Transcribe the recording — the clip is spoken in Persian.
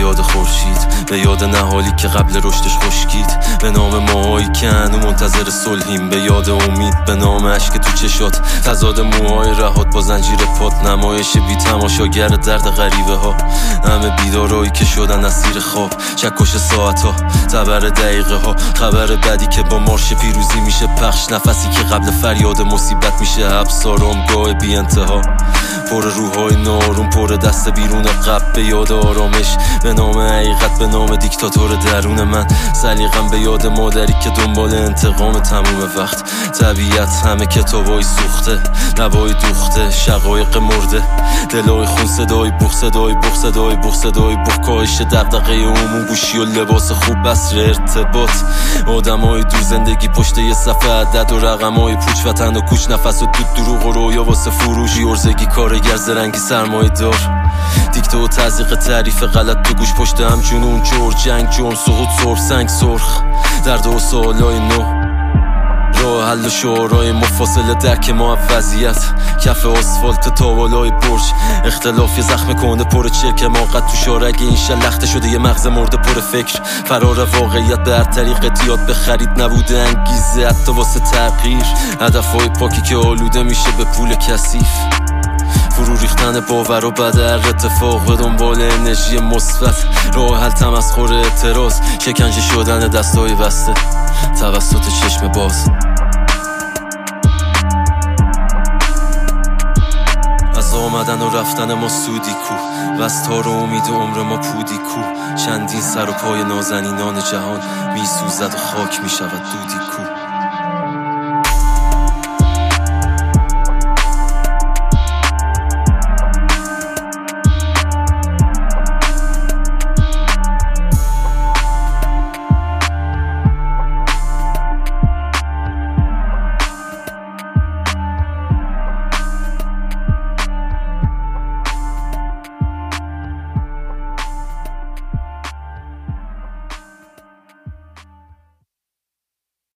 خورشید به یاد نهالی که قبل رشدش خشکید. به نام ماهایی که هنو منتظر صلحیم. به یاد امید به نام عشق تو چشات. تزاد موهای رهات با زنجیر پات نمایش بی تماشاگر درد غریبه ها همه بیدارایی که شدن اسیر خواب. چکش ساعت ها تبر دقیقه ها خبر بدی که با مارش پیروزی میشه. پخش نفسی که قبل فریاد مصیبت میشه. حبس آرامگاه بی انتها پر روحای نارون پر دست بیرون قب به یاد آرامش به نام حقیقت به نام دیکتاتور درون من. سلیقم به یاد مادری که دنبال انتقام تموم وقت. طبیعت همه کتابای سوخته نوای دوخته شقایق مرده. دلای خون صدای بوخ صدای بوخ صدای بوخ صدای بوخ کاهش دقدقه عموم گوشی و لباس خوب بسر ارتباط. آدمای دور زندگی پشت یه صفحه عدد و رقمای پوچ وطن و کوچ نفس و دود دروغ و رویا واسه فروشی ارزگی کارگر زرنگی سرمایه دار. دیکته و تزیق تعریف غلط تو گوش پشت هم جنون جور جنگ جرم سقوط سرف سنگ سرخ. درد و سوالای نو. راه حل و شعارهای مفاصل درک ما وضعیت کف آسفالت تا بالای برج. اختلاف یه زخم کنده پر چرک. ما قد تو شارگ این لخته شده یه مغز مرده پر فکر. فرار واقعیت به هر طریق دیاد به خرید نبوده انگیزه. حتی واسه تغییر. هدفهای پاکی که آلوده میشه به پول کثیف. ریختن باور و بدر اتفاق به دنبال انرژی مثبت. راه حل تمسخر اعتراض. شکنجه شدن دستای بسته. توسط چشم باز. از آمدن و رفتن ما سودی کو. و از تار و امید و عمر ما پودی کو. چندین سر و پای نازنینان جهان میسوزد و خاک می‌شود دودی کو.